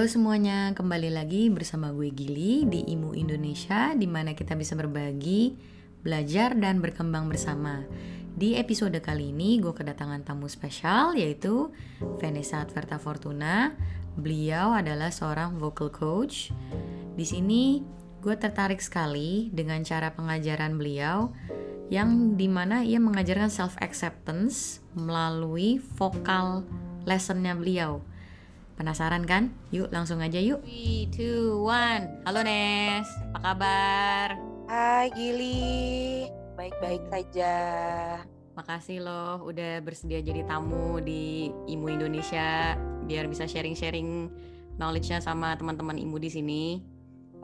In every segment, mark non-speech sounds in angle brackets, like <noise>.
Halo semuanya, kembali lagi bersama gue Gili di IMU Indonesia di mana kita bisa berbagi, belajar, dan berkembang bersama. Di episode kali ini gue kedatangan tamu spesial yaitu Vanessa Adverta Fortuna. Beliau adalah seorang vocal coach. Di sini gue tertarik sekali dengan cara pengajaran beliau yang di mana ia mengajarkan self acceptance melalui vokal lessonnya beliau. Penasaran kan? Yuk langsung aja yuk. 3, 2, 1 Halo Nes, apa kabar? Hai Gili, baik-baik saja. Makasih loh udah bersedia jadi tamu di IMU Indonesia biar bisa sharing-sharing knowledge-nya sama teman-teman IMU di sini.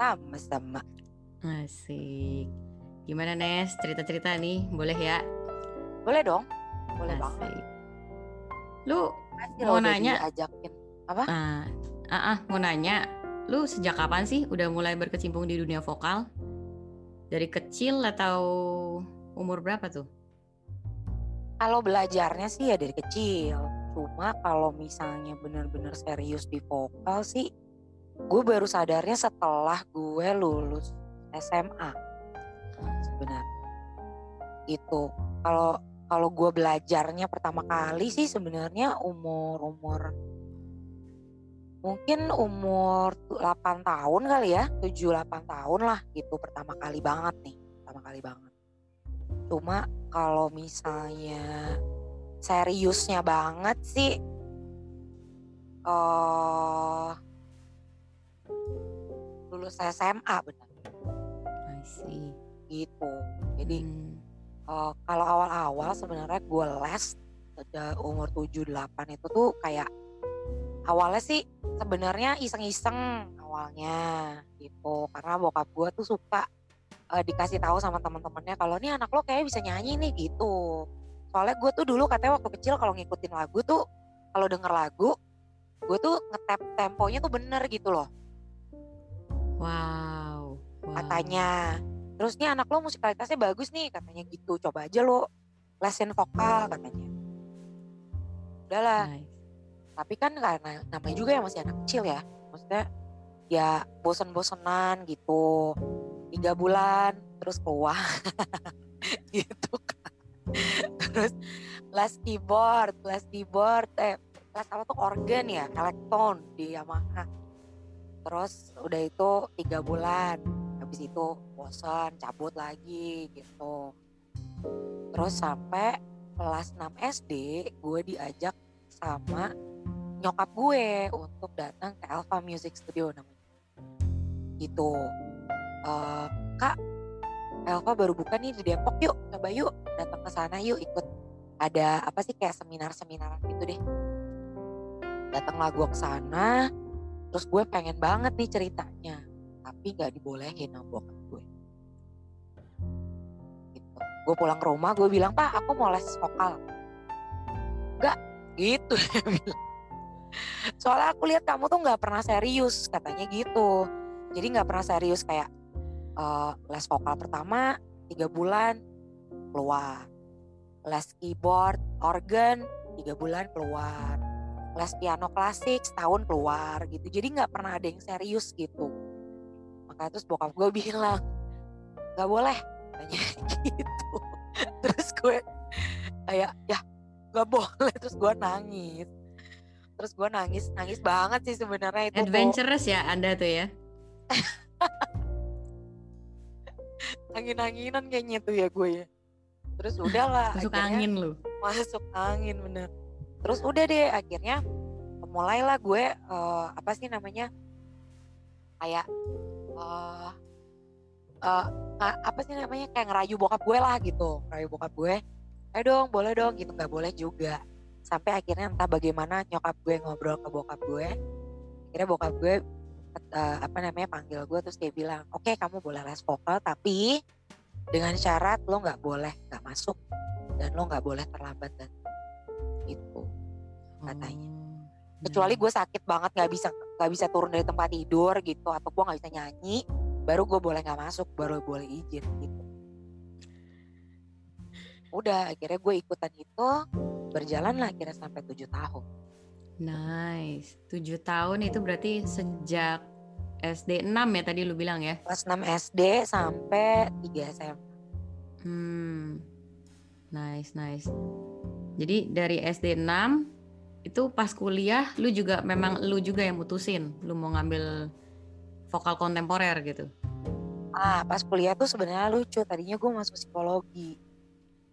Sama-sama. Asik. Gimana Nes, cerita-cerita nih, boleh ya? Boleh dong, boleh Asik. banget. Lu Makasih Mau nanya. diajakin. Apa? Ah, ah, ah, mau nanya, lu sejak kapan sih udah mulai berkecimpung di dunia vokal? Dari kecil atau umur berapa tuh? Kalau belajarnya sih ya dari kecil. Cuma kalau misalnya benar-benar serius di vokal sih, gue baru sadarnya setelah gue lulus SMA. Sebenarnya itu kalau kalau gue belajarnya pertama kali sih sebenarnya umur umur mungkin umur 8 tahun kali ya 7-8 tahun lah gitu pertama kali banget nih pertama kali banget. Cuma kalau misalnya seriusnya banget sih eh lulus SMA benar I see. gitu. Jadi Hmm, eh, kalau awal-awal sebenarnya gue les pada umur 7-8 itu tuh kayak awalnya sih sebenarnya iseng-iseng awalnya gitu karena bokap gue tuh suka eh, dikasih tahu sama teman-temannya kalau nih anak lo kayak bisa nyanyi nih gitu soalnya gue tuh dulu katanya waktu kecil kalau ngikutin lagu tuh kalau denger lagu gue tuh ngetap temponya tuh bener gitu loh wow. wow. katanya terus nih anak lo musikalitasnya bagus nih katanya gitu coba aja lo lesin vokal katanya udahlah Nice. Tapi kan karena namanya juga ya masih anak kecil ya. Maksudnya ya bosen-bosenan gitu. Tiga bulan terus keluar. <laughs> Gitu kan. Terus les keyboard les keyboard eh les apa tuh organ ya elektron di Yamaha. Terus udah itu tiga bulan. Habis itu bosan cabut lagi gitu. Terus sampai kelas 6 SD gue diajak sama nyokap gue untuk datang ke Alpha Music Studio namanya. Gitu. Eh, kak Alpha baru buka nih di Depok yuk coba yuk datang ke sana yuk ikut. Ada apa sih kayak seminar-seminar gitu deh. Datanglah gue ke sana terus gue pengen banget nih ceritanya tapi nggak dibolehin sama bokap gue. Gitu. gue pulang ke rumah gue bilang pak aku mau les vokal. Enggak gitu soalnya aku lihat kamu tuh nggak pernah serius katanya gitu. Jadi nggak pernah serius kayak eh, les vokal pertama tiga bulan keluar. Les keyboard organ tiga bulan keluar. Les piano klasik setahun keluar gitu. Jadi nggak pernah ada yang serius gitu. Makanya terus bokap gue bilang nggak boleh. Katanya <laughs> gitu. Terus gue kayak ya nggak boleh. Terus gue nangis terus gue nangis nangis banget sih sebenarnya itu. Adventurous ya Anda tuh ya? <laughs> angin-anginan kayaknya tuh ya gue ya terus udahlah <laughs> Masuk akhirnya angin lu. masuk angin bener terus udah deh akhirnya mulailah gue eh, apa sih namanya kayak eh eh, nga- apa sih namanya kayak ngerayu bokap gue lah gitu ngerayu bokap gue ayo dong boleh dong gitu nggak boleh juga sampai akhirnya entah bagaimana nyokap gue ngobrol ke bokap gue akhirnya bokap gue eh, apa namanya panggil gue terus dia bilang oke kamu boleh les vokal tapi dengan syarat lo nggak boleh nggak masuk dan lo nggak boleh terlambat dan itu Katanya. Oh, kecuali nice. gue sakit banget nggak bisa nggak bisa turun dari tempat tidur gitu atau gue nggak bisa nyanyi baru gue boleh nggak masuk baru boleh izin gitu udah akhirnya gue ikutan itu berjalan lah akhirnya sampai tujuh tahun Nice. Tujuh tahun itu berarti sejak SD 6 ya tadi lu bilang ya? Kelas 6 SD sampai 3 SMA. Hmm. Nice, nice. Jadi dari SD 6 itu pas kuliah lu juga memang lu juga yang mutusin lu mau ngambil vokal kontemporer gitu. Ah, pas kuliah tuh sebenarnya lucu. Tadinya gue masuk psikologi.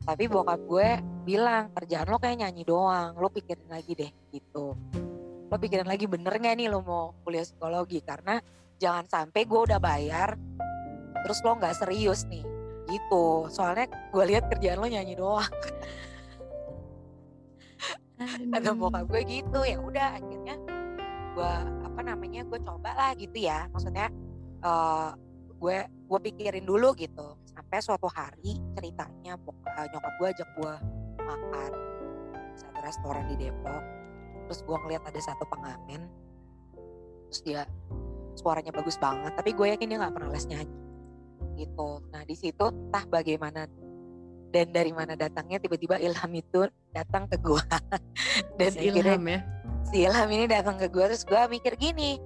Tapi bokap gue bilang kerjaan lo kayak nyanyi doang. Lo pikirin lagi deh gitu. Lo pikirin lagi bener gak nih lo mau kuliah psikologi? Karena jangan sampai gue udah bayar terus lo nggak serius nih gitu. Soalnya gue lihat kerjaan lo nyanyi doang. <laughs> Ada bokap gue gitu ya udah akhirnya gue apa namanya gue coba lah gitu ya maksudnya uh, gue gue pikirin dulu gitu. Sampai suatu hari ceritanya uh, nyokap gue ajak gue makan satu restoran di Depok. Terus gue ngeliat ada satu pengamen. Terus dia suaranya bagus banget tapi gue yakin dia nggak pernah les nyanyi gitu. Nah di situ entah bagaimana dan dari mana datangnya tiba-tiba ilham itu datang ke gue <laughs> dan si ilham ya? si ilham ini datang ke gue terus gue mikir gini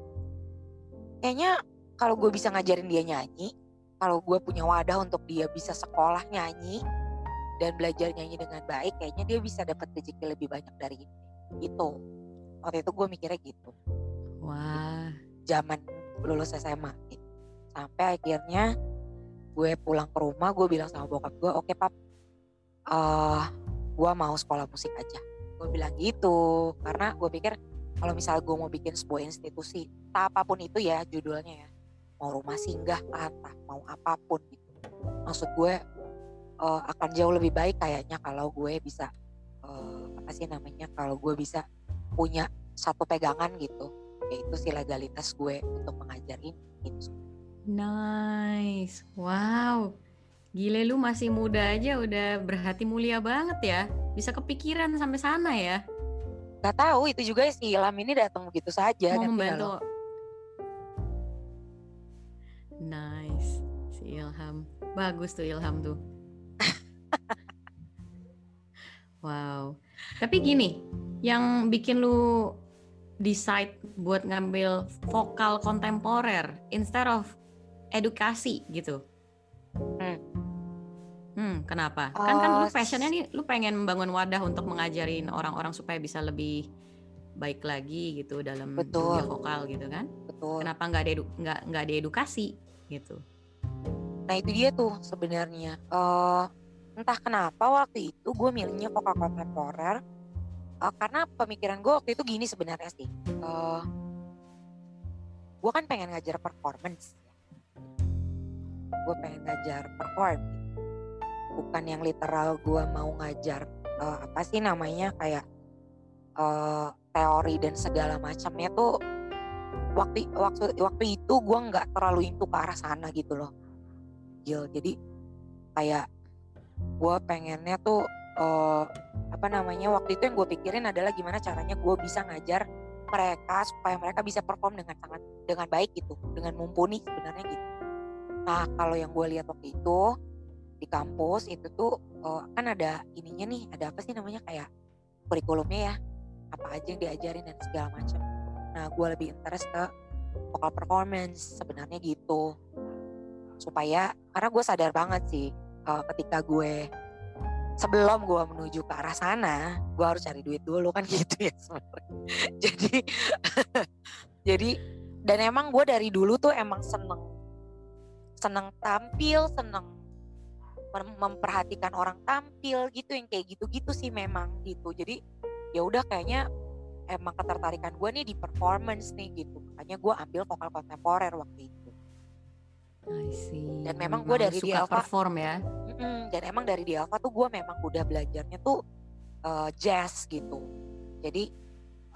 kayaknya kalau gue bisa ngajarin dia nyanyi, kalau gue punya wadah untuk dia bisa sekolah nyanyi dan belajar nyanyi dengan baik, kayaknya dia bisa dapat rezeki lebih banyak dari ini. Itu. Waktu itu gue mikirnya gitu. Wah. Zaman lulus SMA. Gitu. Sampai akhirnya gue pulang ke rumah, gue bilang sama bokap gue, oke okay, pap, uh, gue mau sekolah musik aja. Gue bilang gitu, karena gue pikir kalau misalnya gue mau bikin sebuah institusi, apa pun itu ya judulnya ya, mau rumah singgah entah mau apa pun gitu maksud gue uh, akan jauh lebih baik kayaknya kalau gue bisa uh, apa sih namanya kalau gue bisa punya satu pegangan gitu yaitu si legalitas gue untuk mengajarin gitu nice wow Gile lu masih muda aja udah berhati mulia banget ya. Bisa kepikiran sampai sana ya. Gak tahu itu juga si Ilham ini datang begitu saja. Mau membantu Nice, si Ilham. Bagus tuh Ilham tuh. <laughs> wow. Tapi gini, yang bikin lu decide buat ngambil vokal kontemporer instead of edukasi gitu. Hmm. Hmm, kenapa? Uh, kan kan lu passionnya nih, lu pengen membangun wadah untuk mengajarin orang-orang supaya bisa lebih baik lagi gitu dalam dunia vokal gitu kan? Betul. Kenapa nggak ada nggak nggak ada edukasi? Gitu. Nah itu dia tuh sebenarnya. Uh, entah kenapa waktu itu gue milihnya vokal kontemporer uh, karena pemikiran gue waktu itu gini sebenarnya sih. Uh, gue kan pengen ngajar performance. Gue pengen ngajar perform. Bukan yang literal gue mau ngajar uh, apa sih namanya kayak uh, teori dan segala macamnya tuh waktu waktu waktu itu gue nggak terlalu into ke arah sana gitu loh. Gil jadi kayak gue pengennya tuh uh, apa namanya waktu itu yang gue pikirin adalah gimana caranya gue bisa ngajar mereka supaya mereka bisa perform dengan sangat dengan baik gitu dengan mumpuni sebenarnya gitu. Nah kalau yang gue lihat waktu itu di kampus itu tuh uh, kan ada ininya nih ada apa sih namanya kayak kurikulumnya ya apa aja yang diajarin dan segala macam Nah, gue lebih interest ke vocal performance sebenarnya gitu. Supaya karena gue sadar banget sih uh, ketika gue sebelum gue menuju ke arah sana, gue harus cari duit dulu kan <laughs> gitu ya jadi <laughs> jadi dan emang gue dari dulu tuh emang seneng seneng tampil, seneng memperhatikan orang tampil gitu yang kayak gitu-gitu sih memang gitu. Jadi ya udah kayaknya emang ketertarikan gue nih di performance nih gitu. Makanya gue ambil vokal kontemporer waktu itu. I see. dan memang gue dari di Alpha perform ya? Mm, dan emang dari di Alpha tuh gue memang udah belajarnya tuh uh, jazz gitu. Jadi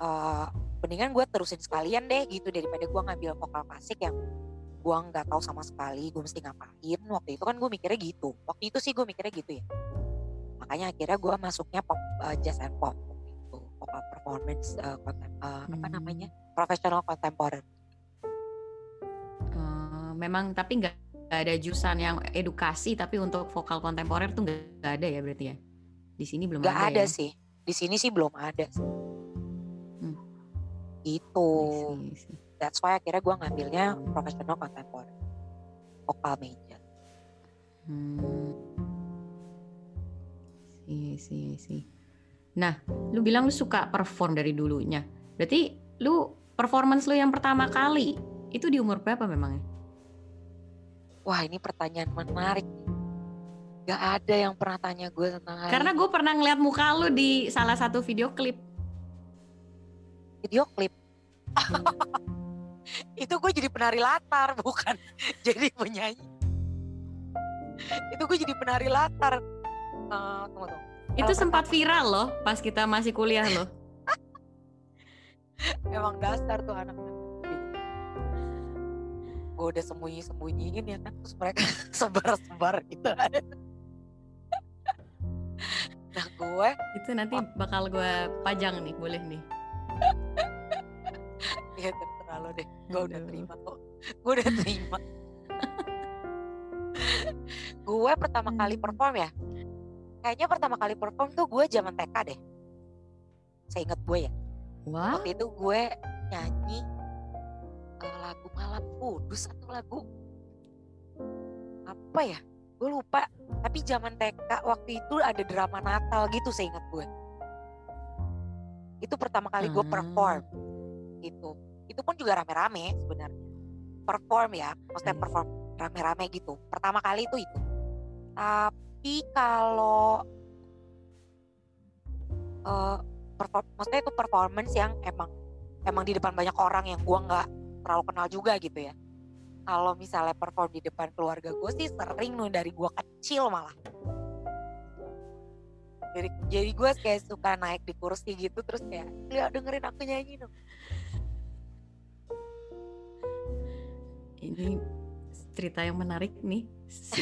uh, mendingan gue terusin sekalian deh gitu daripada gue ngambil vokal klasik yang gue nggak tahu sama sekali gue mesti ngapain. Waktu itu kan gue mikirnya gitu. Waktu itu sih gue mikirnya gitu ya. Makanya akhirnya gue masuknya pop uh, jazz and pop performance uh, kontem, uh, hmm. apa namanya profesional kontemporer. Uh, memang tapi nggak ada jurusan yang edukasi tapi untuk vokal kontemporer tuh nggak ada ya berarti ya? Di sini belum gak ada. ada ya? sih. Di sini sih belum ada. Hmm. I see, I see. that's why akhirnya gue ngambilnya professional contemporary vokal major Hmm. I see, I see. Nah, lu bilang lu suka perform dari dulunya. Berarti lu performance lu yang pertama kali itu di umur berapa memangnya? wah ini pertanyaan menarik Gak ada yang pernah tanya gue tentang hal Karena gue pernah ngeliat muka lu di salah satu video klip. video klip <laughs> itu gue jadi penari latar bukan <laughs> jadi penyanyi itu gue jadi penari latar Eh, tunggu tunggu Itu sempat viral loh pas kita masih kuliah loh. <laughs> emang dasar tuh anak gue udah sembunyi sembunyiin ya kan terus mereka <laughs> sebar sebar gitu. <laughs> Nah gue Itu nanti bakal gue pajang nih, boleh nih. ya terserah lo deh. Gue udah terima kok. Gue udah terima. Gue pertama kali Hmm. perform ya kayaknya pertama kali perform tuh gue zaman TK deh. Saya inget gue ya. Wah, waktu itu gue nyanyi eh, lagu malam kudus atau lagu apa ya? Gue lupa. Tapi zaman TK waktu itu ada drama Natal gitu saya ingat gue. Itu pertama kali gue Ah. perform gitu. Itu pun juga rame-rame sebenarnya. Perform ya maksudnya Iya. perform rame-rame gitu. Pertama kali itu itu. Tapi kalau eh perform, maksudnya itu performance yang emang emang di depan banyak orang yang gua nggak terlalu kenal juga gitu ya. Kalau misalnya perform di depan keluarga gue sih sering nih dari gua kecil malah. Jadi jadi gue kayak suka naik di kursi gitu terus kayak lihat dengerin aku nyanyi dong. Ini cerita yang menarik nih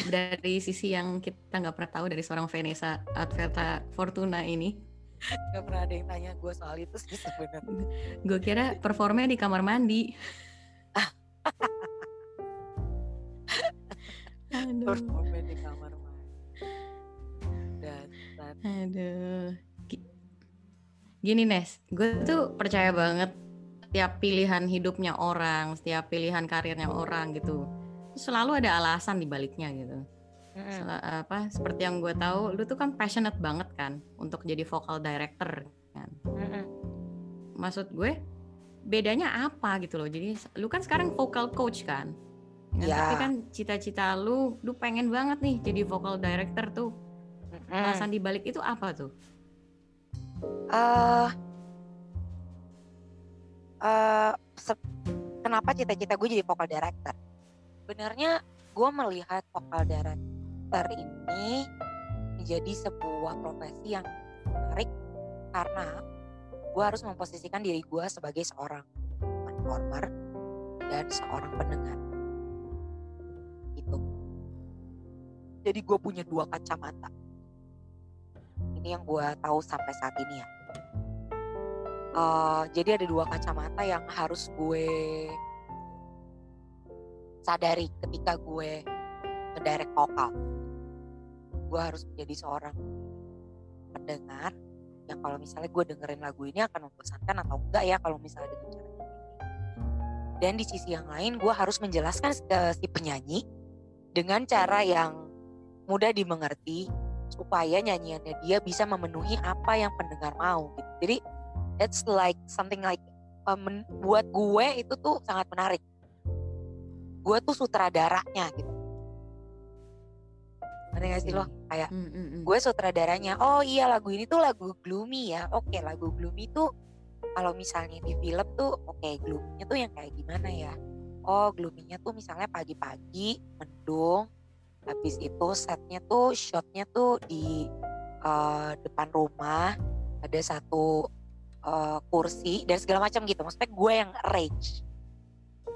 dari sisi yang kita nggak pernah tahu dari seorang Vanessa Adverta Fortuna ini. Gak pernah ada yang tanya gue soal itu sih sebenarnya. Gue kira performnya di kamar mandi. Performnya di kamar mandi. Dasar. aduh. Gi- Gini Nes, gue tuh percaya banget setiap pilihan hidupnya orang, setiap pilihan karirnya orang gitu, selalu ada alasan di baliknya gitu. Sel- apa seperti yang gue tahu lu tuh kan passionate banget kan untuk jadi vocal director kan? Maksud gue bedanya apa gitu loh? Jadi lu kan sekarang vocal coach kan? Ya, Ya. tapi kan cita-cita lu lu pengen banget nih jadi vocal director tuh. Alasan di balik itu apa tuh? Eh, se- kenapa cita-cita gue jadi vocal director? Sebenarnya gue melihat vocal director ini menjadi sebuah profesi yang menarik karena gue harus memposisikan diri gue sebagai seorang performer dan seorang pendengar. Gitu. Jadi gue punya dua kacamata. Ini yang gue tahu sampai saat ini ya. Eh, jadi ada dua kacamata yang harus gue sadari ketika gue ngedirect vokal. Gue harus menjadi seorang pendengar yang kalau misalnya gue dengerin lagu ini akan membosankan atau enggak ya kalau misalnya dengan cara ini. Dan di sisi yang lain gue harus menjelaskan ke si penyanyi dengan cara yang mudah dimengerti supaya nyanyiannya dia bisa memenuhi apa yang pendengar mau gitu. Jadi it's like something like men- buat gue itu tuh sangat menarik. Gue tuh sutradaranya gitu. Ngerti gak sih lo? Kayak hmm, hmm. gue sutradaranya. Oh iya lagu ini tuh lagu gloomy ya. Oke lagu gloomy tuh kalau misalnya di film tuh oke gloomy-nya tuh yang kayak gimana ya? Oh gloomy-nya tuh misalnya pagi-pagi mendung. Habis itu setnya tuh shotnya tuh di eh, depan rumah ada satu eh, kursi dan segala macam gitu. Maksudnya gue yang arrange.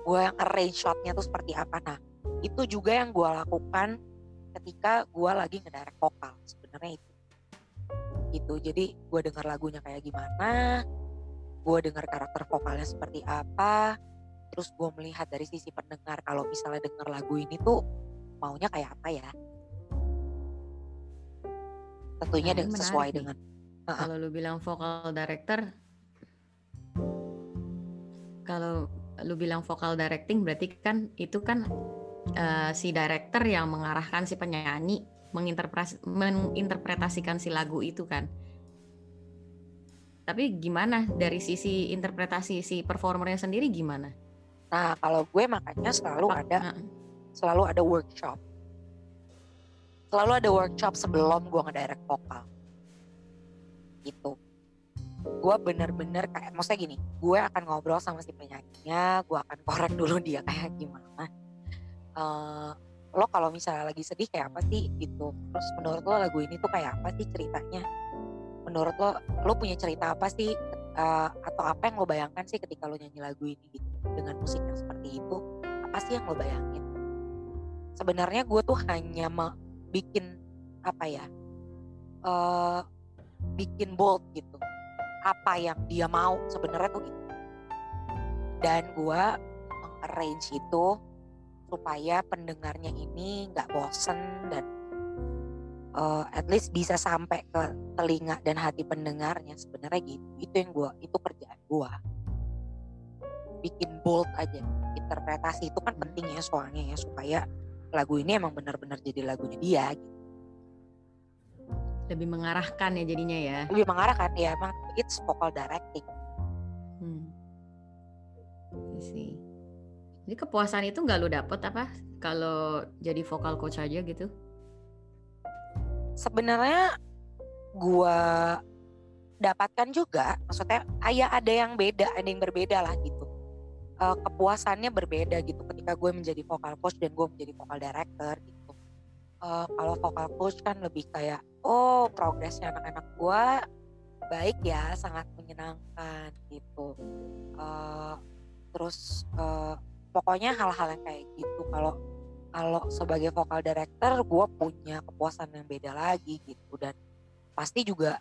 Gue yang arrange shotnya tuh seperti apa. Nah itu juga yang gue lakukan ketika gue lagi ngedirect vokal sebenarnya itu gitu jadi gue dengar lagunya kayak gimana gue dengar karakter vokalnya seperti apa terus gue melihat dari sisi pendengar kalau misalnya dengar lagu ini tuh maunya kayak apa ya tentunya Nah, dengan sesuai nih. dengan kalau lu bilang vocal director kalau lu bilang vokal directing berarti kan itu kan uh, si director yang mengarahkan si penyanyi menginterpretasikan si lagu itu kan. Tapi gimana dari sisi interpretasi si performernya sendiri gimana? Nah, kalau gue makanya selalu ada selalu ada workshop. Selalu ada workshop sebelum gue ngedirect vokal. Itu gue bener-bener kayak maksudnya gini gue akan ngobrol sama si penyanyinya gue akan korek dulu dia kayak gimana. Uh, lo kalau misalnya lagi sedih kayak apa sih gitu? Terus menurut lo lagu ini tuh kayak apa sih ceritanya? Menurut lo lo punya cerita apa sih uh, atau apa yang lo bayangkan sih ketika lo nyanyi lagu ini gitu? Dengan musik yang seperti itu apa sih yang lo bayangin? Sebenarnya gue tuh hanya bikin apa ya uh, bikin bold gitu apa yang dia mau sebenarnya tuh gitu. Dan gue mengarrange itu supaya pendengarnya ini nggak bosen dan uh, at least bisa sampai ke telinga dan hati pendengarnya sebenarnya gitu. Itu yang gue itu kerjaan gue bikin bold aja interpretasi itu kan penting ya soalnya ya supaya lagu ini emang benar-benar jadi lagunya dia gitu lebih mengarahkan ya jadinya ya. Lebih mengarahkan ya emang it's vocal directing. Hmm. sih jadi kepuasan itu nggak lo dapet apa kalau jadi vokal coach aja gitu? Sebenarnya gua dapatkan juga maksudnya ayah ada yang beda ada yang berbeda lah gitu. Uh, kepuasannya berbeda gitu ketika gue menjadi vokal coach dan gue menjadi vokal director gitu uh, kalau vokal coach kan lebih kayak oh progresnya anak-anak gue baik ya sangat menyenangkan gitu. Uh, terus uh, pokoknya hal-hal yang kayak gitu. Kalau kalau sebagai vokal director gue punya kepuasan yang beda lagi gitu. Dan pasti juga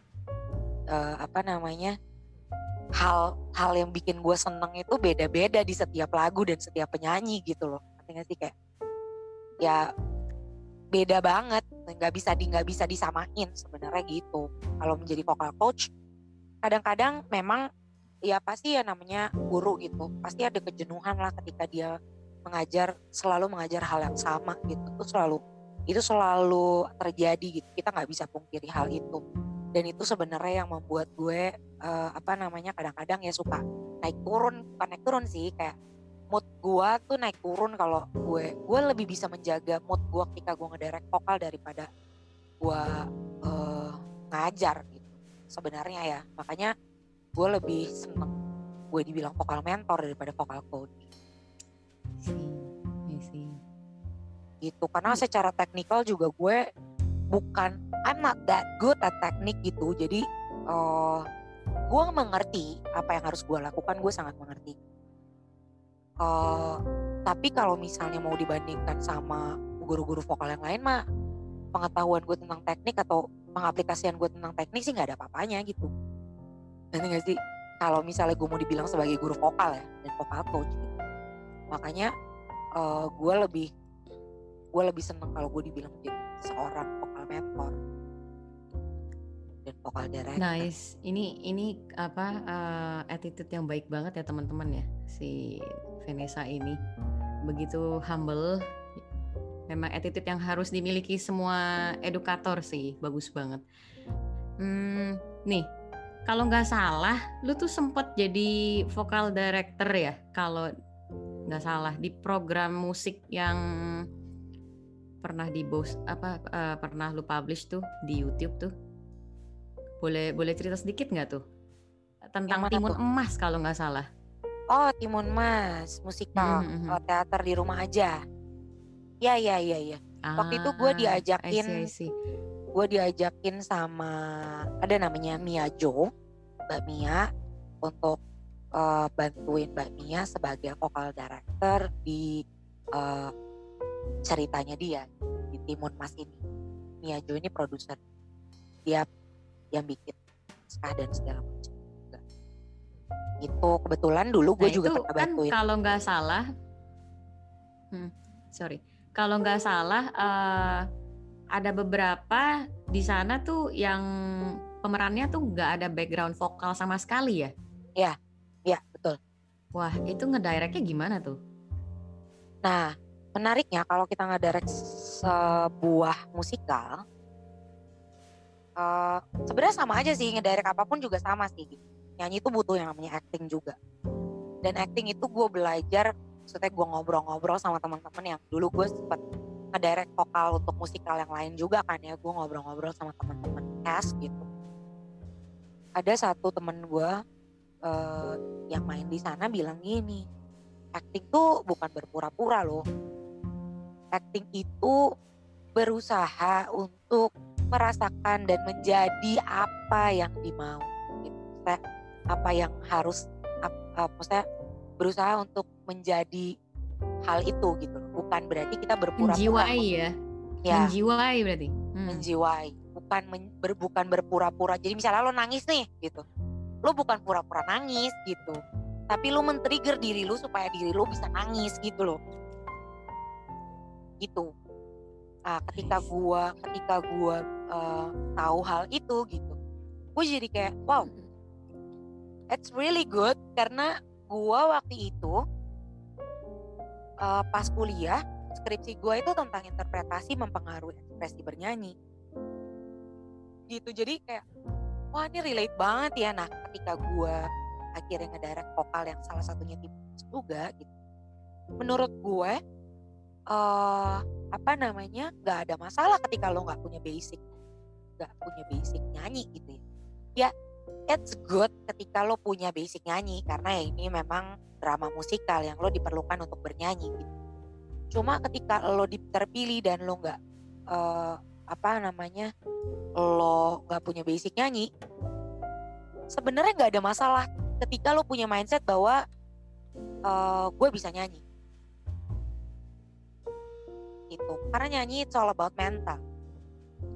uh, apa namanya hal hal yang bikin gue seneng itu beda-beda di setiap lagu dan setiap penyanyi gitu loh. Artinya sih kayak ya beda banget. Nggak bisa di nggak bisa disamain sebenarnya gitu. Kalau menjadi vokal coach kadang-kadang memang ya pasti ya namanya guru gitu. Pasti ada kejenuhan lah ketika dia mengajar selalu mengajar hal yang sama gitu. Tuh selalu itu selalu terjadi gitu. Kita nggak bisa pungkiri hal itu. Dan itu sebenarnya yang membuat gue uh, apa namanya kadang-kadang ya suka naik turun. Bukan naik turun sih kayak mood gue tuh naik turun kalau gue. Gue lebih bisa menjaga mood gue ketika gue ngederek vokal daripada gue uh, ngajar gitu sebenarnya ya. Makanya gue lebih seneng gue dibilang vokal mentor daripada vokal coach. Gitu karena secara teknikal juga gue bukan I'm not that good at teknik gitu. Jadi uh, gue mengerti apa yang harus gue lakukan gue sangat mengerti Uh, tapi kalau misalnya mau dibandingkan sama guru-guru vokal yang lain mah pengetahuan gue tentang teknik atau pengaplikasian gue tentang teknik sih nggak ada apa-apanya gitu. Nanti gak sih? Kalau misalnya gue mau dibilang sebagai guru vokal ya dan vokal coach gitu. Makanya uh, gue lebih gue lebih seneng kalau gue dibilang jadi seorang vokal mentor vokal director. Nice. Ini ini apa uh, attitude yang baik banget ya teman-teman ya si Vanessa ini begitu humble memang attitude yang harus dimiliki semua edukator sih bagus banget hmm, nih kalau nggak salah lu tuh sempet jadi vokal director ya kalau nggak salah di program musik yang pernah di bos apa uh, pernah lu publish tuh di YouTube tuh boleh boleh cerita sedikit nggak tuh tentang timun tuh? emas kalau nggak salah Oh, Timun Mas, musikal, mm -hmm. oh, teater di rumah aja. Ya, ya, ya, ya. Ah, Waktu itu gue diajakin, gue diajakin sama ada namanya Mia Jo, Mbak Mia, untuk uh, bantuin Mbak Mia sebagai vokal director di uh, ceritanya dia di Timun Mas ini. Mia Jo ini produser, dia yang bikin skah dan segala macam itu kebetulan dulu gue nah, juga pernah kan bantuin. kalau nggak salah hmm, sorry. Kalau nggak salah uh, ada beberapa di sana tuh yang pemerannya tuh nggak ada background vokal sama sekali ya? Ya ya betul. Wah, itu ngedirectnya gimana tuh? Nah, menariknya kalau kita ngedirect sebuah musikal, uh, sebenarnya sama aja sih ngedirect apa pun juga sama sih. Nyanyi itu butuh yang namanya acting juga. Dan acting itu gue belajar, maksudnya gue ngobrol-ngobrol sama teman-teman yang dulu gue sempet ngedirect vokal untuk musikal yang lain juga kan ya. Gue ngobrol-ngobrol sama teman-teman cast gitu. Ada satu temen gue uh, yang main di sana bilang gini, acting tuh bukan berpura-pura loh. Acting itu berusaha untuk merasakan dan menjadi apa yang dimau. Gitu. Maksudnya, apa yang harus, apa, maksudnya berusaha untuk menjadi hal itu gitu. Bukan berarti kita berpura-pura. Menjiwai ya. ya. Menjiwai berarti. Hmm. Menjiwai. Bukan men, ber, bukan berpura-pura. Jadi misalnya lo nangis nih gitu lo bukan pura-pura nangis gitu tapi lo men-trigger diri lo supaya diri lo bisa nangis gitu loh gitu nah, ketika gua ketika gua uh, tahu hal itu gitu. Gue jadi kayak wow it's really good. Karena gua waktu itu uh, pas kuliah skripsi gua itu tentang interpretasi mempengaruhi ekspresi bernyanyi. Gitu jadi kayak wah ini relate banget ya. Nah ketika gue akhirnya ngedirect vokal yang salah satunya tim juga gitu. Menurut gue uh, apa namanya nggak ada masalah ketika lo nggak punya basic nggak punya basic nyanyi gitu ya. Ya it's good ketika lo punya basic nyanyi karena ya ini memang drama musikal yang lo diperlukan untuk bernyanyi gitu. Cuma ketika lo terpilih dan lo nggak uh, apa namanya lo nggak punya basic nyanyi sebenarnya nggak ada masalah ketika lo punya mindset bahwa uh, gue bisa nyanyi gitu karena nyanyi itu all about mental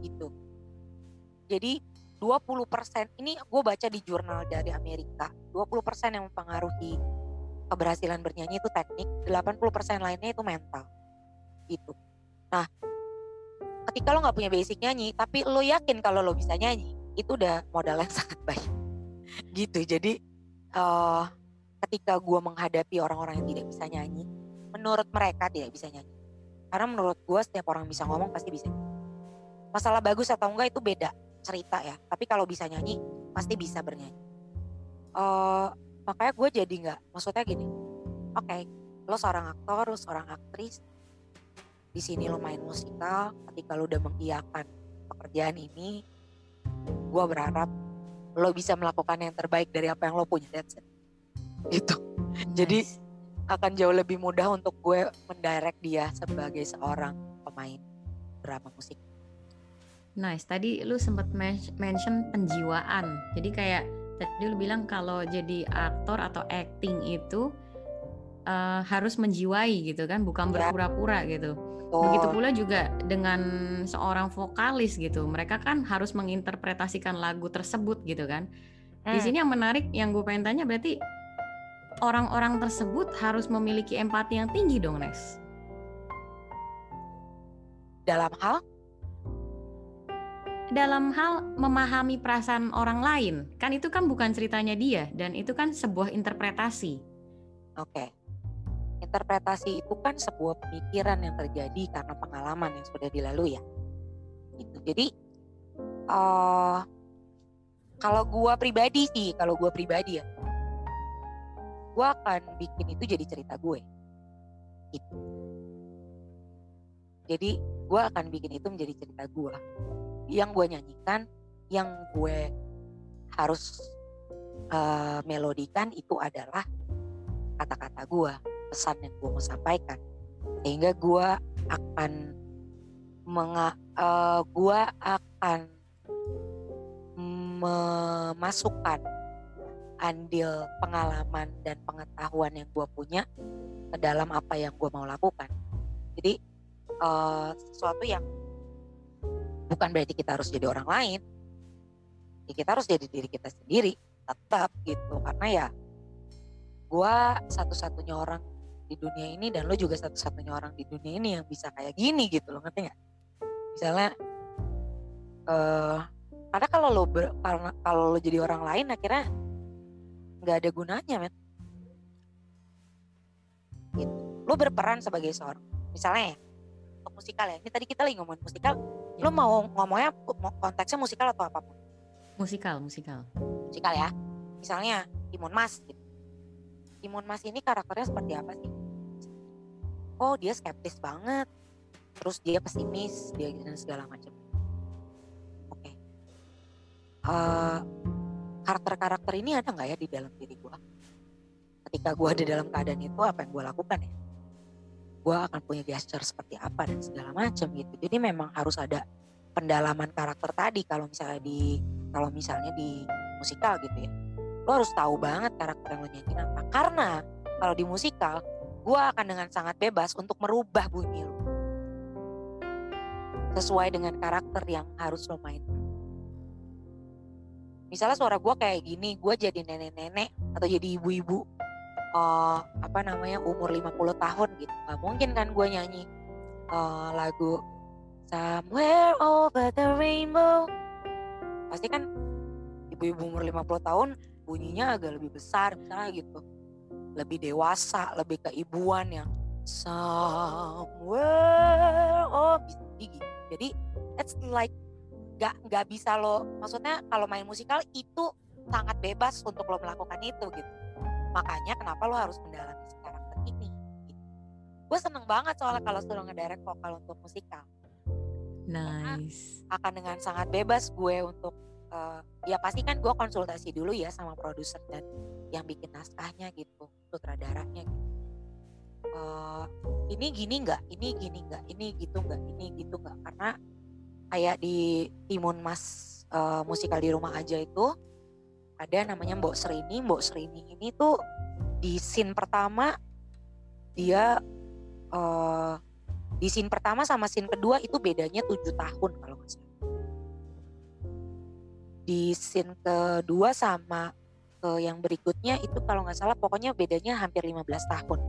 gitu. Jadi 20% ini gue baca di jurnal dari Amerika 20% yang mempengaruhi keberhasilan bernyanyi itu teknik 80% lainnya itu mental gitu. Nah ketika lo nggak punya basic nyanyi tapi lo yakin kalau lo bisa nyanyi itu udah modal yang <laughs> sangat baik gitu. Jadi uh, ketika gue menghadapi orang-orang yang tidak bisa nyanyi menurut mereka tidak bisa nyanyi karena menurut gue setiap orang bisa ngomong pasti bisa. Masalah bagus atau enggak itu beda cerita ya. Tapi kalau bisa nyanyi pasti bisa bernyanyi. Uh, makanya gue jadi nggak maksudnya gini. Oke okay, lo seorang aktor lo seorang aktris di sini lo main musikal ketika lo udah mengiyakan pekerjaan ini gue berharap lo bisa melakukan yang terbaik dari apa yang lo punya that's it. Gitu. Nice. jadi akan jauh lebih mudah untuk gue mendirect dia sebagai seorang pemain drama musik nice tadi lu sempat mention penjiwaan jadi kayak tadi lu bilang kalau jadi aktor atau acting itu uh, harus menjiwai gitu kan bukan ya. berpura-pura gitu Betul. Begitu pula juga dengan seorang vokalis gitu. Mereka kan harus menginterpretasikan lagu tersebut gitu kan. Hmm. Di sini yang menarik yang gue pengen tanya berarti orang-orang tersebut harus memiliki empati yang tinggi dong, Nes. Dalam hal dalam hal memahami perasaan orang lain. Kan itu kan bukan ceritanya dia dan itu kan sebuah interpretasi. Oke. Okay interpretasi itu kan sebuah pemikiran yang terjadi karena pengalaman yang sudah dilalui ya. Gitu. Jadi uh, kalau gua pribadi sih, kalau gua pribadi ya, gua akan bikin itu jadi cerita gue. Gitu. Jadi gua akan bikin itu menjadi cerita gua. Yang gue nyanyikan, yang gue harus uh, melodikan itu adalah kata-kata gue pesan yang gue mau sampaikan sehingga gue akan menga, uh, gue akan memasukkan andil pengalaman dan pengetahuan yang gue punya ke dalam apa yang gue mau lakukan. Jadi uh, sesuatu yang bukan berarti kita harus jadi orang lain, ya kita harus jadi diri kita sendiri tetap gitu. Karena ya gue satu-satunya orang di dunia ini dan lo juga satu-satunya orang di dunia ini yang bisa kayak gini gitu lo ngerti nggak? Misalnya uh, karena kalau lo kalau lo jadi orang lain akhirnya nggak ada gunanya men. Lo berperan sebagai seorang misalnya ya untuk musikal ya. Ini tadi kita lagi ngomongin musikal. Ya. lo mau ngomongnya mau konteksnya musikal atau apa pun? Musikal, musikal. musikal ya. Misalnya Timun Mas gitu. Timun Mas ini karakternya seperti apa sih? Oh dia skeptis banget. Terus dia pesimis dia dan segala macam. Oke. Eh, karakter-karakter ini ada nggak ya di dalam diri gue ketika gue ada dalam keadaan itu apa yang gue lakukan ya? Gue akan punya gesture seperti apa dan segala macam gitu. Jadi memang harus ada pendalaman karakter tadi kalau misalnya di kalau misalnya di musikal gitu ya. Lo harus tahu banget karakter yang lo nyanyiin apa. Karena kalau di musikal gue akan dengan sangat bebas untuk merubah bunyi lo sesuai dengan karakter yang harus lo main misalnya suara gue kayak gini gue jadi nenek-nenek atau jadi ibu-ibu eh, apa namanya umur 50 tahun gitu. Nggak mungkin kan gue nyanyi eh, lagu Somewhere Over the Rainbow. Pasti kan ibu-ibu umur 50 tahun bunyinya agak lebih besar misalnya gitu. Lebih dewasa lebih keibuan yang somewhere gitu jadi it's like nggak nggak bisa lo maksudnya kalau main musikal itu sangat bebas untuk lo melakukan itu gitu makanya kenapa lo harus mendalami si karakter ini gitu. gue seneng banget soalnya kalau suruh ngedirect vokal untuk musikal Nice. akan dengan sangat bebas gue untuk eh, ya pasti kan gue konsultasi dulu ya sama produser dan yang bikin naskahnya gitu sutradaranya gitu Eh, ini gini nggak ini gini nggak ini gitu nggak ini gitu nggak karena kayak di Timun Mas eh, musikal di rumah aja itu ada namanya Mbok Serini Mbok Serini ini tuh di scene pertama dia eh, di scene pertama sama scene kedua itu bedanya tujuh tahun kalau nggak salah. Di scene kedua sama ke yang berikutnya itu kalau nggak salah pokoknya bedanya hampir 15 tahun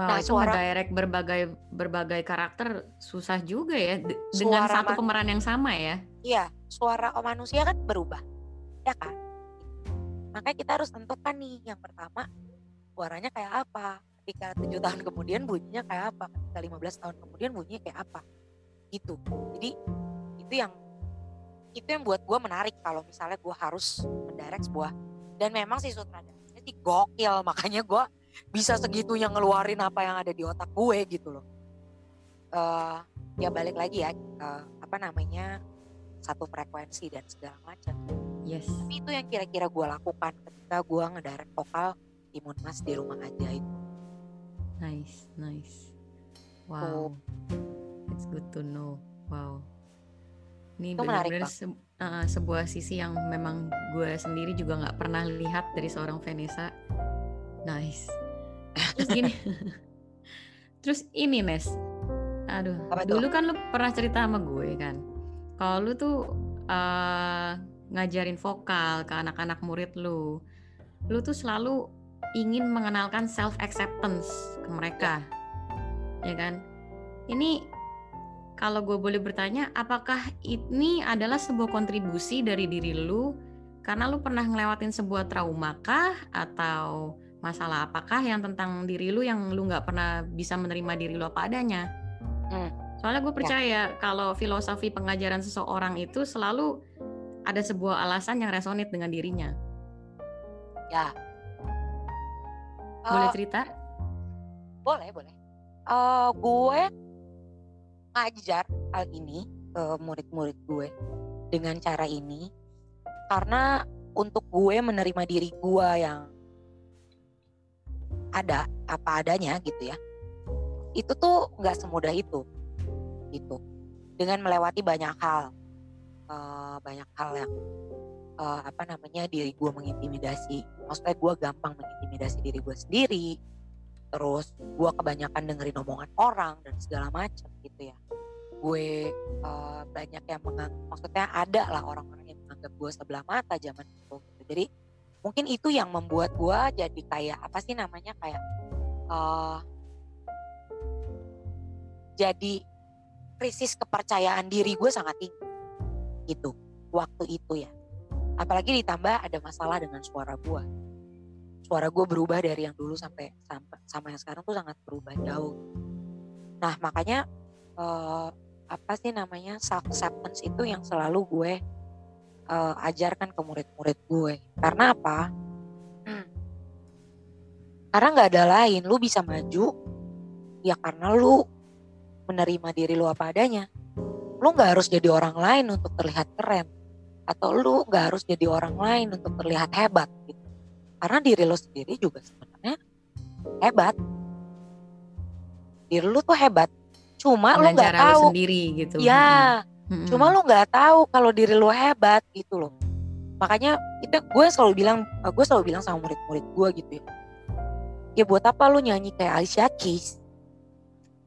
Wow, Nah, itu suara- ngedirect berbagai berbagai karakter susah juga ya de- dengan Suara satu pemeran yang sama ya. iya suara manusia kan berubah ya kan? Makanya kita harus tentukan nih yang pertama suaranya kayak apa? Ketika tujuh tahun <laughs> kemudian bunyinya kayak apa? Ketika 15 tahun kemudian bunyinya kayak apa? Gitu. Jadi itu yang itu yang buat gue menarik kalau misalnya gue harus mendirect sebuah dan memang si sutradaranya sih gokil makanya gue bisa segitunya ngeluarin apa yang ada di otak gue gitu loh Eh ya balik lagi ya eh, apa namanya satu frekuensi dan segala macam Yes. tapi itu yang kira-kira gue lakukan ketika gue ngedirect vokal Timun Mas di rumah aja itu Nice, nice. Wow. It's good to know. Wow. Ini Itu menarik, benar-benar se- uh, sebuah sisi yang memang gue sendiri juga nggak pernah lihat dari seorang Vanessa. Nice. Terus gini. <laughs> Terus ini Nes. Aduh, Apa dulu kan lu pernah cerita sama gue kan. Kalau lu tuh uh, ngajarin vokal ke anak-anak murid lu. Lu tuh selalu ingin mengenalkan self acceptance ke mereka. Ya kan? Ini kalau gue boleh bertanya, apakah ini adalah sebuah kontribusi dari diri lu karena lu pernah ngelewatin sebuah trauma kah atau masalah apakah yang tentang diri lu yang lu nggak pernah bisa menerima diri lu apa adanya? Hmm. Soalnya gue percaya kalau filosofi pengajaran seseorang itu selalu ada sebuah alasan yang resonate dengan dirinya. ya Boleh Eh, cerita? boleh boleh Eh, gue ngajar hal ini ke murid-murid gue dengan cara ini karena untuk gue menerima diri gue yang ada apa adanya gitu ya. Itu tuh nggak semudah itu gitu. Dengan melewati banyak hal eh, banyak hal yang eh, apa namanya diri gue mengintimidasi. Maksudnya gue gampang mengintimidasi diri gue sendiri terus gue kebanyakan dengerin omongan orang dan segala macam gitu ya. Gue eh, banyak yang mengang maksudnya ada lah orang-orang yang menganggap gue sebelah mata zaman itu gitu. jadi mungkin itu yang membuat gue jadi kayak apa sih namanya kayak eh jadi krisis kepercayaan diri gue sangat tinggi gitu waktu itu ya. Apalagi ditambah ada masalah dengan suara gue suara gue berubah dari yang dulu sampai sampai sama yang sekarang tuh sangat berubah jauh. Nah makanya uh, apa sih namanya self acceptance itu yang selalu gue uh, ajarkan ke murid-murid gue. Karena apa? Hmm. karena nggak ada lain. Lu bisa maju ya karena lu menerima diri lu apa adanya. Lu nggak harus jadi orang lain untuk terlihat keren. Atau lu nggak harus jadi orang lain untuk terlihat hebat gitu. Karena diri lu sendiri juga sebenarnya hebat. Diri lu tuh hebat. Cuma Dengan lu nggak tahu. sendiri gitu. Ya hmm. Cuma lu nggak tahu kalau diri lu hebat gitu loh. Makanya itu gue selalu bilang gue selalu bilang sama murid-murid gue gitu ya. Ya buat apa lu nyanyi kayak Alicia Keys?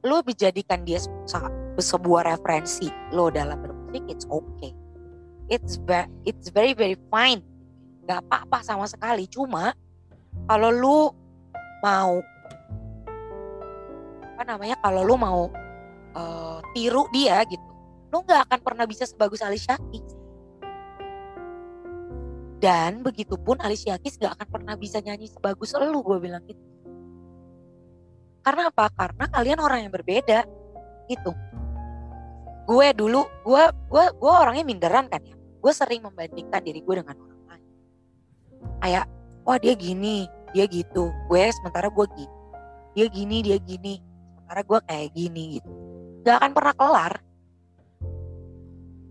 Lu dijadikan dia sebuah referensi lo dalam bermusik it's okay. It's very it's very very fine. Nggak apa-apa sama sekali. Cuma kalau lu mau apa namanya kalau lu mau uh, tiru dia gitu lu nggak akan pernah bisa sebagus Alicia Keys dan begitupun Alicia Keys nggak akan pernah bisa nyanyi sebagus lu gue bilang gitu karena apa? Karena kalian orang yang berbeda gitu. Gue dulu, gue gue gue orangnya minderan kan ya. Gue sering membandingkan diri gue dengan orang lain. Kayak, wah dia gini, dia gitu. Gue sementara gue gini. Dia gini, dia gini. Sementara gue kayak gini gitu. Gak akan pernah kelar.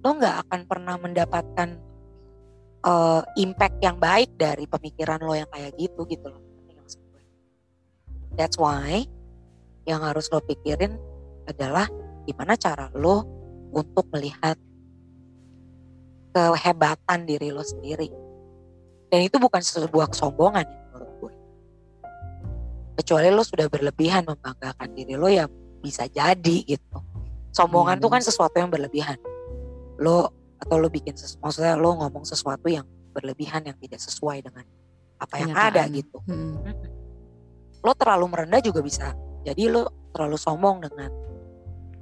Lo gak akan pernah mendapatkan uh, impact yang baik dari pemikiran lo yang kayak gitu gitu loh. That's why yang harus lo pikirin adalah gimana cara lo untuk melihat kehebatan diri lo sendiri. Dan itu bukan sebuah kesombongan ya menurut gue. Kecuali lo sudah berlebihan membanggakan diri lo ya bisa jadi gitu. Sombongan hmm. tuh kan sesuatu yang berlebihan. Lo atau lo bikin maksudnya lo ngomong sesuatu yang berlebihan yang tidak sesuai dengan apa yang Kenyataan. ada gitu. Hmm. Lo terlalu merendah juga bisa jadi lo terlalu sombong dengan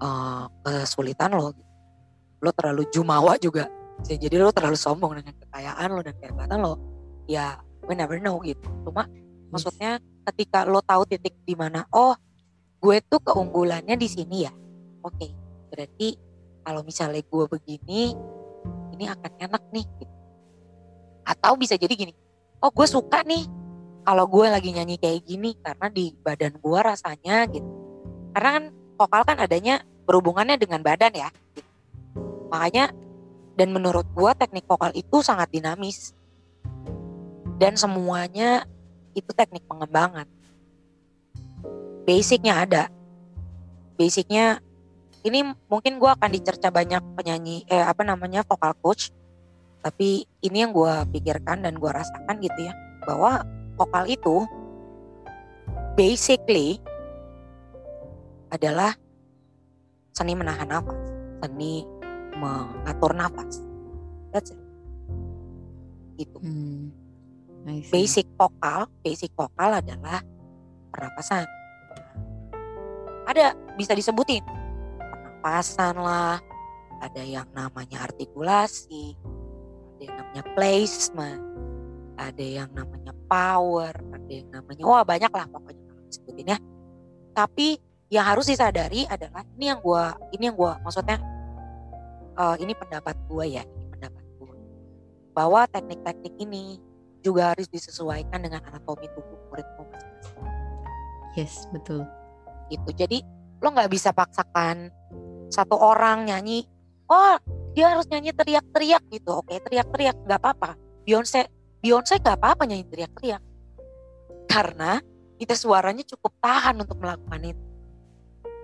uh, kesulitan lo lo terlalu jumawa juga jadi lo terlalu sombong dengan kekayaan lo dan kehebatan lo ya we never know gitu cuma yes. maksudnya ketika lo tahu titik di mana oh gue tuh keunggulannya di sini ya oke okay, berarti kalau misalnya gue begini ini akan enak nih gitu. atau bisa jadi gini oh gue suka nih kalau gue lagi nyanyi kayak gini karena di badan gue rasanya gitu karena kan vokal kan adanya berhubungannya dengan badan ya gitu. makanya dan menurut gue teknik vokal itu sangat dinamis dan semuanya itu teknik pengembangan basicnya ada basicnya ini mungkin gue akan dicerca banyak penyanyi eh apa namanya vokal coach tapi ini yang gue pikirkan dan gue rasakan gitu ya bahwa vokal itu basically adalah seni menahan nafas, seni mengatur nafas. That's it. Gitu. Hmm, basic vokal, basic vokal adalah pernapasan. Ada bisa disebutin pernapasan lah, ada yang namanya artikulasi, ada yang namanya placement, ada yang namanya power, ada yang namanya wah banyak lah pokoknya disebutin ya. Tapi yang harus disadari adalah ini yang gue ini yang gue maksudnya uh, ini pendapat gue ya ini pendapat gue bahwa teknik-teknik ini juga harus disesuaikan dengan anatomi tubuh muridmu masing-masing. Yes betul. Itu jadi lo nggak bisa paksakan satu orang nyanyi oh dia harus nyanyi teriak-teriak gitu oke teriak-teriak nggak apa-apa Beyonce Beyonce gak apa-apa nyanyi teriak-teriak. Karena kita suaranya cukup tahan untuk melakukan itu.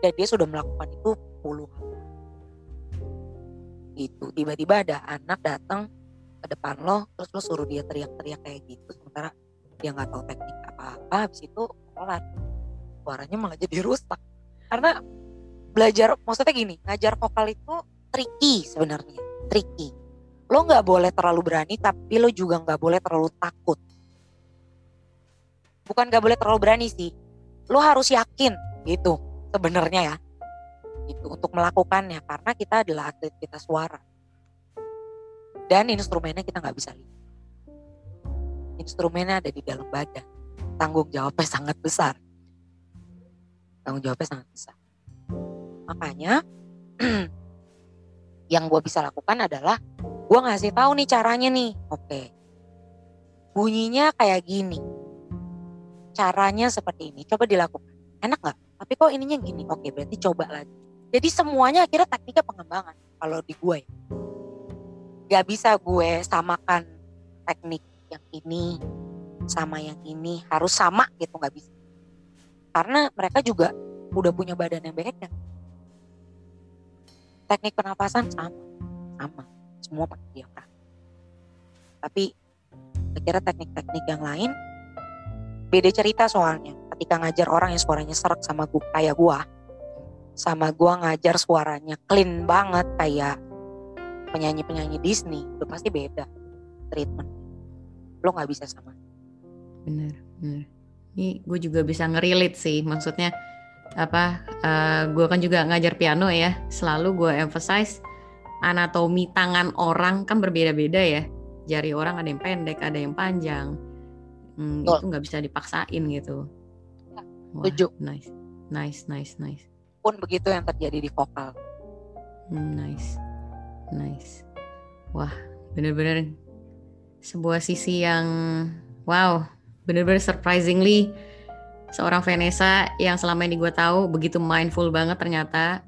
Dan dia sudah melakukan itu puluhan. Itu tiba-tiba ada anak datang ke depan lo, terus lo suruh dia teriak-teriak kayak gitu. Sementara dia nggak tahu teknik apa-apa, habis itu pelan. Suaranya malah jadi rusak. Karena belajar, maksudnya gini, ngajar vokal itu tricky sebenarnya, tricky. Lo nggak boleh terlalu berani tapi lo juga nggak boleh terlalu takut. Bukan nggak boleh terlalu berani sih lo harus yakin gitu sebenarnya ya itu untuk melakukannya karena kita adalah atlet kita suara. Dan instrumennya kita nggak bisa lihat. Instrumennya ada di dalam badan. Tanggung jawabnya <laughs> sangat besar. Tanggung jawabnya sangat besar makanya <clears throat> yang gue bisa lakukan adalah gue ngasih tahu nih caranya nih. Oke. Bunyinya kayak gini. Caranya seperti ini. Coba dilakukan. Enak nggak? Tapi kok ininya gini? Oke berarti coba lagi. Jadi semuanya akhirnya tekniknya pengembangan kalau di gue ya. gak bisa gue samakan teknik yang ini sama yang ini. Harus sama gitu nggak bisa. Karena mereka juga udah punya badan yang beda teknik pernapasan sama sama. Semua pakai diafragma. Tapi kira teknik-teknik yang lain beda cerita soalnya. Ketika ngajar orang yang suaranya seret sama gua kayak gua sama gua ngajar suaranya clean banget kayak penyanyi-penyanyi Disney itu pasti beda treatment lo nggak bisa sama. Bener bener ini gue juga bisa ngerilit sih maksudnya apa uh, eh, gue kan juga ngajar piano ya selalu gue emphasize anatomi tangan orang kan berbeda-beda ya. Jari orang ada yang pendek ada yang panjang. Hmm, itu nggak bisa dipaksain gitu. Ya, Wah, nice nice nice nice. Pun begitu yang terjadi di vokal. Hmm, nice nice. Wah bener-bener sebuah sisi yang wow bener-bener surprisingly seorang Vanessa yang selama ini gue tahu begitu mindful banget ternyata.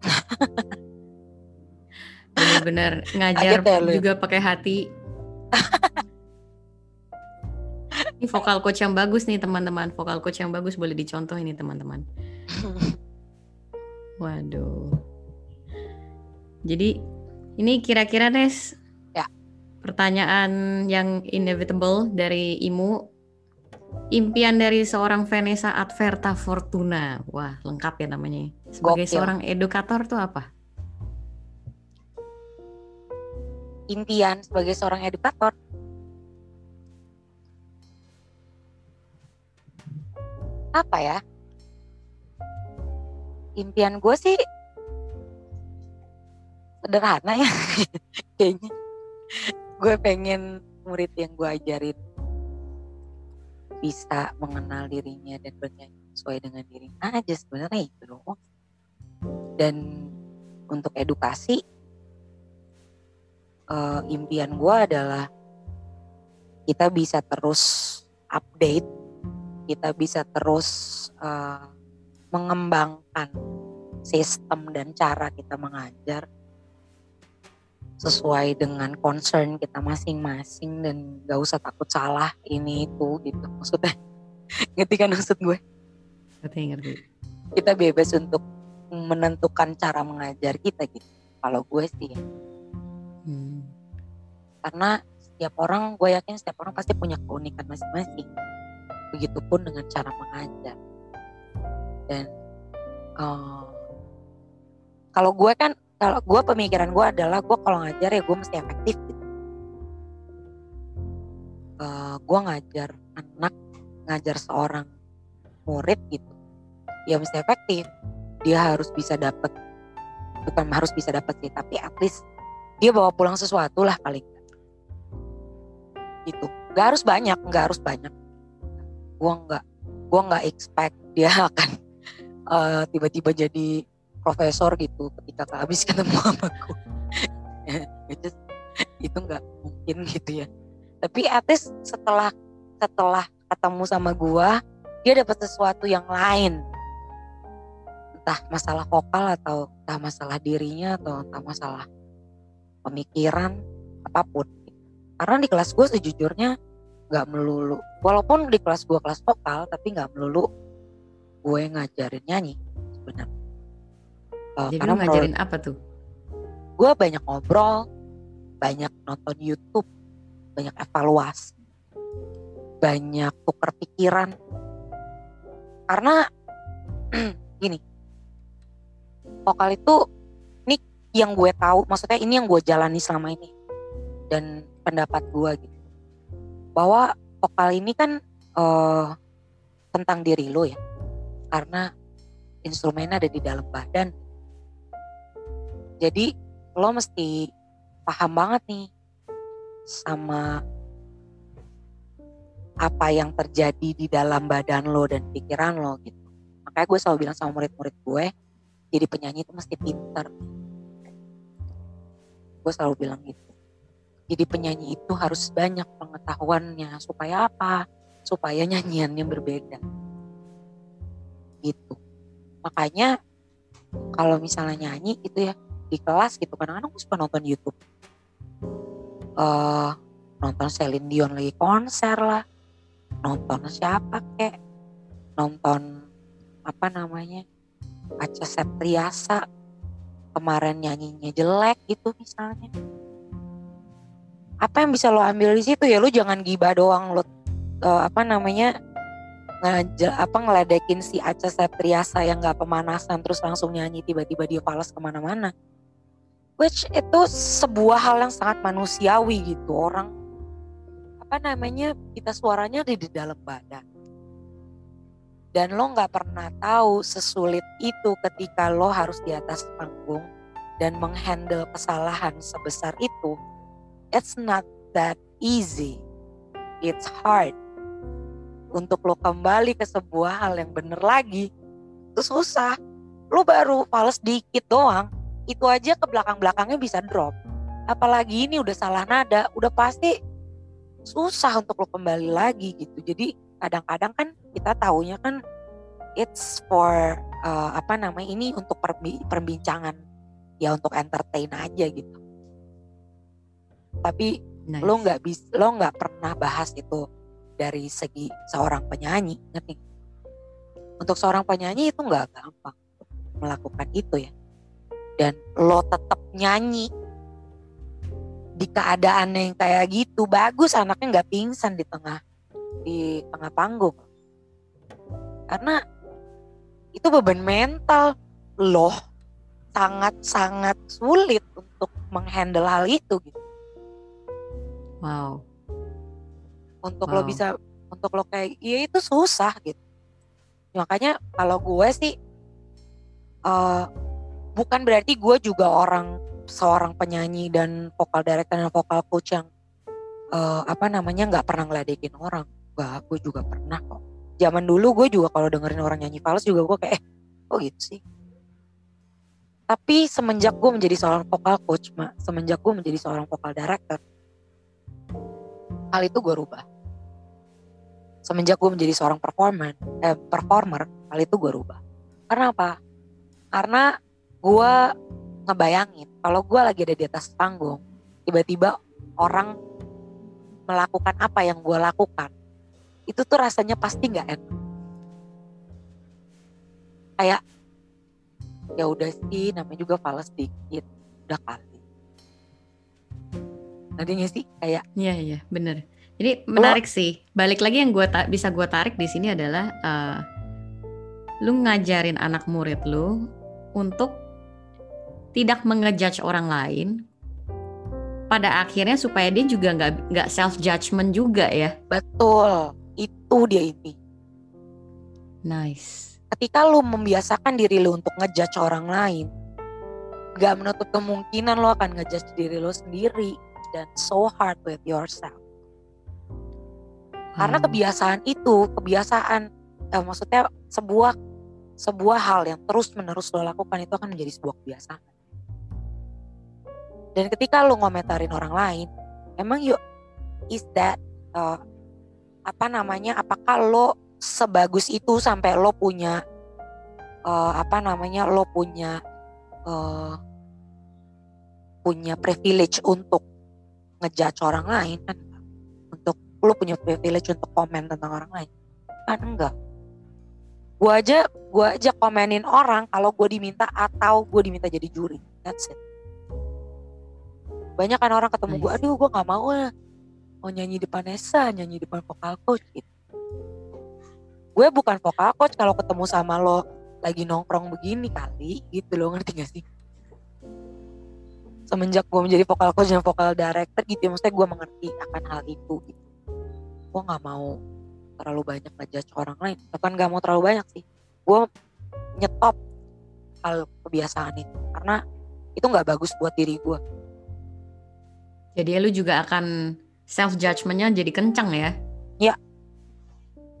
<laughs> Bener-bener ngajar ya, juga pakai hati. Ini vokal coach yang bagus nih teman-teman. Vokal coach yang bagus boleh dicontoh ini teman-teman. <laughs> Waduh. Jadi ini kira-kira Nes? Pertanyaan yang inevitable dari Imu. Impian dari seorang Vanessa Adverta Fortuna. Wah, lengkap ya namanya. Sebagai Gokil. seorang edukator tuh apa? Impian sebagai seorang edukator. Apa ya? Impian gue sih sederhana ya <laughs> kayaknya gue pengen murid yang gue ajarin bisa mengenal dirinya dan bernyanyi sesuai dengan dirinya aja sebenarnya itu loh dan untuk edukasi uh, impian gue adalah kita bisa terus update kita bisa terus uh, mengembangkan sistem dan cara kita mengajar sesuai dengan concern kita masing-masing dan gak usah takut salah ini itu gitu. Maksudnya <laughs> ngerti kan maksud gue? Ngerti ngerti. Kita bebas untuk menentukan cara mengajar kita gitu. Kalau gue sih hmm. karena setiap orang gue yakin setiap orang pasti punya keunikan masing-masing. Begitupun dengan cara mengajar. Dan uh, kalau gue kan kalau gue pemikiran gue adalah gue kalau ngajar ya gue mesti efektif gitu. Uh, eh, gue ngajar anak ngajar seorang murid gitu ya mesti efektif. Dia harus bisa dapat bukan harus bisa dapat sih tapi at least dia bawa pulang sesuatu lah paling gitu. Gak harus banyak nggak harus banyak. Gue nggak gue nggak expect dia <laughs> akan uh, tiba-tiba jadi profesor gitu ketika habis <laughs> ketemu sama aku. <laughs> Itu nggak mungkin gitu ya. Tapi atis setelah setelah ketemu sama gua dia dapat sesuatu yang lain. Entah masalah vokal atau entah masalah dirinya atau entah masalah pemikiran apa pun. Karena di kelas gue sejujurnya nggak melulu walaupun di kelas gue kelas vokal tapi nggak melulu gue ngajarin nyanyi sebenarnya Uh, Jadi karena lu ngajarin apa tuh? Gue banyak ngobrol, banyak nonton YouTube, banyak evaluasi, banyak tukar pikiran. Karena <clears throat> gini, vokal itu ini yang gue tahu, maksudnya ini yang gue jalani selama ini dan pendapat gue gitu, bahwa vokal ini kan uh, tentang diri lo ya, karena instrumennya ada di dalam badan jadi lo mesti paham banget nih sama apa yang terjadi di dalam badan lo dan pikiran lo gitu. Makanya gue selalu bilang sama murid-murid gue jadi penyanyi itu mesti pinter. Gue selalu bilang gitu. Jadi penyanyi itu harus banyak pengetahuannya supaya apa? Supaya nyanyiannya berbeda. Gitu. Makanya kalau misalnya nyanyi itu ya di kelas gitu. Kadang-kadang gue suka nonton YouTube. Uh, nonton Celine Dion lagi konser lah. Nonton siapa kek? Nonton apa namanya? Aca Septriasa. Kemarin nyanyinya jelek gitu misalnya. Apa yang bisa lo ambil di situ ya? Lo jangan gibah doang. Lo uh, apa namanya? Ngajak apa ngeledekin si Aca Septriasa yang nggak pemanasan terus langsung nyanyi tiba-tiba dia falas ke mana-mana which itu sebuah hal yang sangat manusiawi gitu. Orang apa namanya kita suaranya di, di dalam badan. Dan lo nggak pernah tahu sesulit itu ketika lo harus di atas panggung dan menghandle kesalahan sebesar itu. It's not that easy. It's hard. Untuk lo kembali ke sebuah hal yang bener lagi itu susah. Lo baru fals dikit doang itu aja ke belakang-belakangnya bisa drop. Apalagi ini udah salah nada udah pasti susah untuk lo kembali lagi gitu. Jadi kadang-kadang kan kita taunya kan it's for uh, apa namanya ini untuk perbincangan. Ya untuk entertain aja gitu. Tapi nice. lo nggak bisa lo nggak pernah bahas itu dari segi seorang penyanyi ngerti? Untuk seorang penyanyi itu nggak gampang melakukan itu ya dan lo tetap nyanyi di keadaan yang kayak gitu bagus anaknya nggak pingsan di tengah di tengah panggung karena itu beban mental loh sangat-sangat sulit untuk menghandle hal itu gitu. Wow. Untuk wow. lo bisa untuk lo kayak ya itu susah gitu. Makanya kalau gue sih uh, bukan berarti gue juga orang seorang penyanyi dan vokal director dan vokal coach yang uh, apa namanya nggak pernah ngeledekin orang. Gak, gue juga pernah kok. Zaman dulu gue juga kalau dengerin orang nyanyi fals juga gue kayak, eh, oh gitu sih. Tapi semenjak gue menjadi seorang vokal coach, mak, semenjak gue menjadi seorang vokal director, hal itu gue rubah. Semenjak gue menjadi seorang performer, eh, performer, hal itu gue rubah. Karena apa? Karena gue ngebayangin kalau gue lagi ada di atas panggung tiba-tiba orang melakukan apa yang gue lakukan itu tuh rasanya pasti nggak enak. Kayak ya udah sih namanya juga fals dikit udah kali. Nanti sih kayak iya iya bener. Jadi menarik lo, sih. Balik lagi yang gue ta bisa gue tarik di sini adalah uh, lu ngajarin anak murid lu untuk tidak mengejudge orang lain pada akhirnya supaya dia juga nggak nggak self judgment juga ya. Betul. Itu dia ini. Nice. Ketika lu membiasakan diri lu untuk ngejudge orang lain gak menutup kemungkinan lo akan ngejudge diri lo sendiri. Dan so hard with yourself. Karena kebiasaan itu kebiasaan eh, maksudnya sebuah sebuah hal yang terus menerus lo lakukan itu akan menjadi sebuah kebiasaan dan ketika lo ngomentarin orang lain, emang yuk is that uh, apa namanya? Apakah lo sebagus itu sampai lo punya uh, apa namanya? Lo punya uh, punya privilege untuk ngejudge orang lain kan? Untuk lo punya privilege untuk komen tentang orang lain kan enggak? Gue aja gue aja komenin orang kalau gue diminta atau gue diminta jadi juri. That's it banyak kan orang ketemu nice. gue aduh gue nggak mau lah mau nyanyi depan Nesa nyanyi depan vokal coach gitu. Gue bukan vokal coach kalau ketemu sama lo lagi nongkrong begini kali gitu lo ngerti gak sih? Semenjak gue menjadi vokal coach dan vokal director gitu ya maksudnya gue mengerti akan hal itu gitu. Gue nggak mau terlalu banyak ngejudge orang lain bukan nggak mau terlalu banyak sih. Gue nyetop hal kebiasaan itu karena itu nggak bagus buat diri gue jadi lu juga akan self judgmentnya jadi kencang ya? Ya,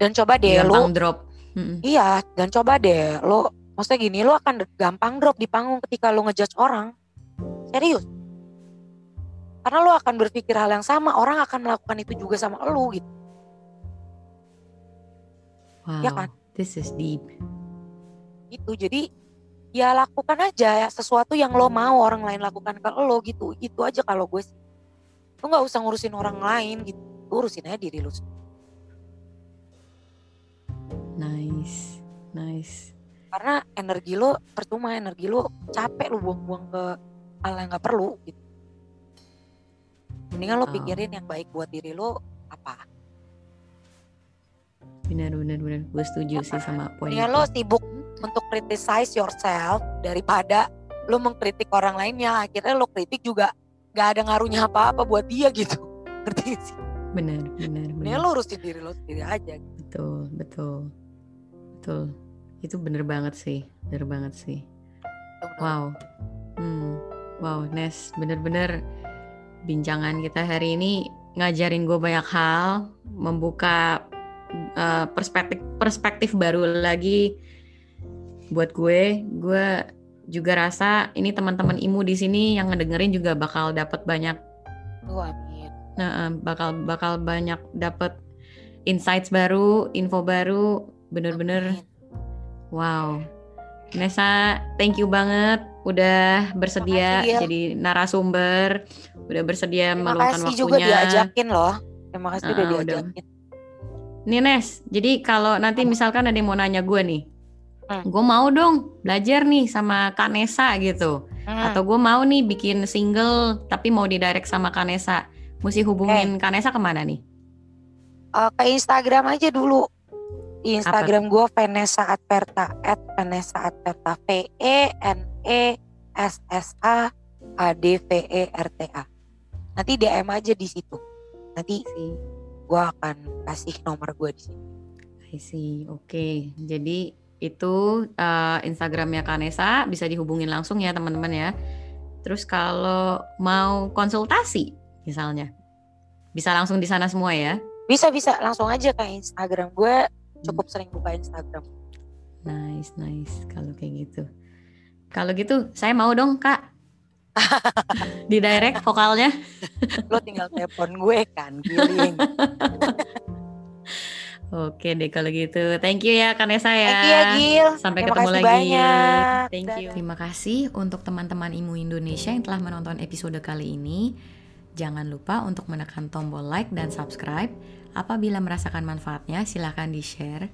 dan coba deh gampang lu drop. Mm-mm. iya dan coba deh lu maksudnya gini lu akan gampang drop di panggung ketika lu ngejudge orang. Serius. Karena lu akan berpikir hal yang sama orang akan melakukan itu juga sama lu gitu. Wow Ya kan? this is deep. Gitu jadi ya lakukan aja ya sesuatu yang lo mau orang lain lakukan ke lo gitu. Itu aja kalau gue sih lo nggak usah ngurusin orang lain gitu. Lu urusin aja diri lo sendiri. nice nice. Karena energi lo percuma energi lo capek lo buang-buang ke hal yang nggak perlu gitu. Mendingan lo Oh. pikirin yang baik buat diri lo apa? Benar benar benar. Gue setuju sih sama poin mendingan lo sibuk untuk criticize yourself daripada lo mengkritik orang lainnya akhirnya lo kritik juga nggak ada ngaruhnya apa-apa buat dia gitu. <laughs> Ngerti gak sih? Benar benar benar. lo urusin diri lo sendiri aja gitu. betul betul. Betul. Itu bener banget sih bener banget sih. Wow. Hmm. Wow Nes bener-bener bincangan kita hari ini ngajarin gue banyak hal membuka uh, perspektif perspektif baru lagi buat gue. Gue juga rasa ini teman-teman imu di sini yang ngedengerin juga bakal dapat banyak Tuh, amin. Nah, bakal bakal banyak dapat insights baru, info baru, bener-bener wow. Nesa, thank you banget udah bersedia Makasih, Gil. jadi narasumber, udah bersedia Terima meluangkan kasih juga waktunya. diajakin loh. Terima kasih udah Ah, udah. diajakin. Nih Nes, jadi kalau nanti misalkan ada yang mau nanya gue nih, Hmm. gue mau dong belajar nih sama Kak Nesa gitu, Hmm, atau gue mau nih bikin single tapi mau didirect sama Kak Nesa, mesti hubungin Kak Nesa ke mana nih? eh, ke Instagram aja dulu. Di Instagram gue Vanessa Adverta at Vanessa Adverta V E N E S S A A D V E R T A. Nanti DM aja di situ. Nanti sih. gue akan kasih nomor gue di situ. I see. Oke. Jadi itu uh, Instagramnya Kanesa bisa dihubungin langsung ya teman-teman ya. Terus kalau mau konsultasi misalnya bisa langsung di sana semua ya. Bisa bisa langsung aja ke Instagram gue. Cukup sering buka Instagram. Nice, nice. Kalau kayak gitu. Kalau gitu saya mau dong Kak. <laughs> di direct vokalnya. Lo tinggal telepon gue kan. <laughs> Oke deh kalau gitu. Thank you ya Kanesa ya. Thank you ya Gil. Sampai Terima ketemu kasih lagi. banyak. Thank you. Terima kasih untuk teman-teman Imu Indonesia yang telah menonton episode kali ini. Jangan lupa untuk menekan tombol like dan subscribe. Apabila merasakan manfaatnya, silahkan di-share.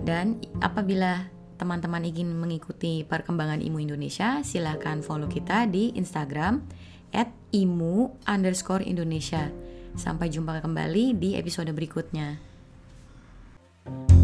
Dan apabila teman-teman ingin mengikuti perkembangan Imu Indonesia, silahkan follow kita di Instagram at imu underscore Indonesia. Sampai jumpa kembali di episode berikutnya. Bye.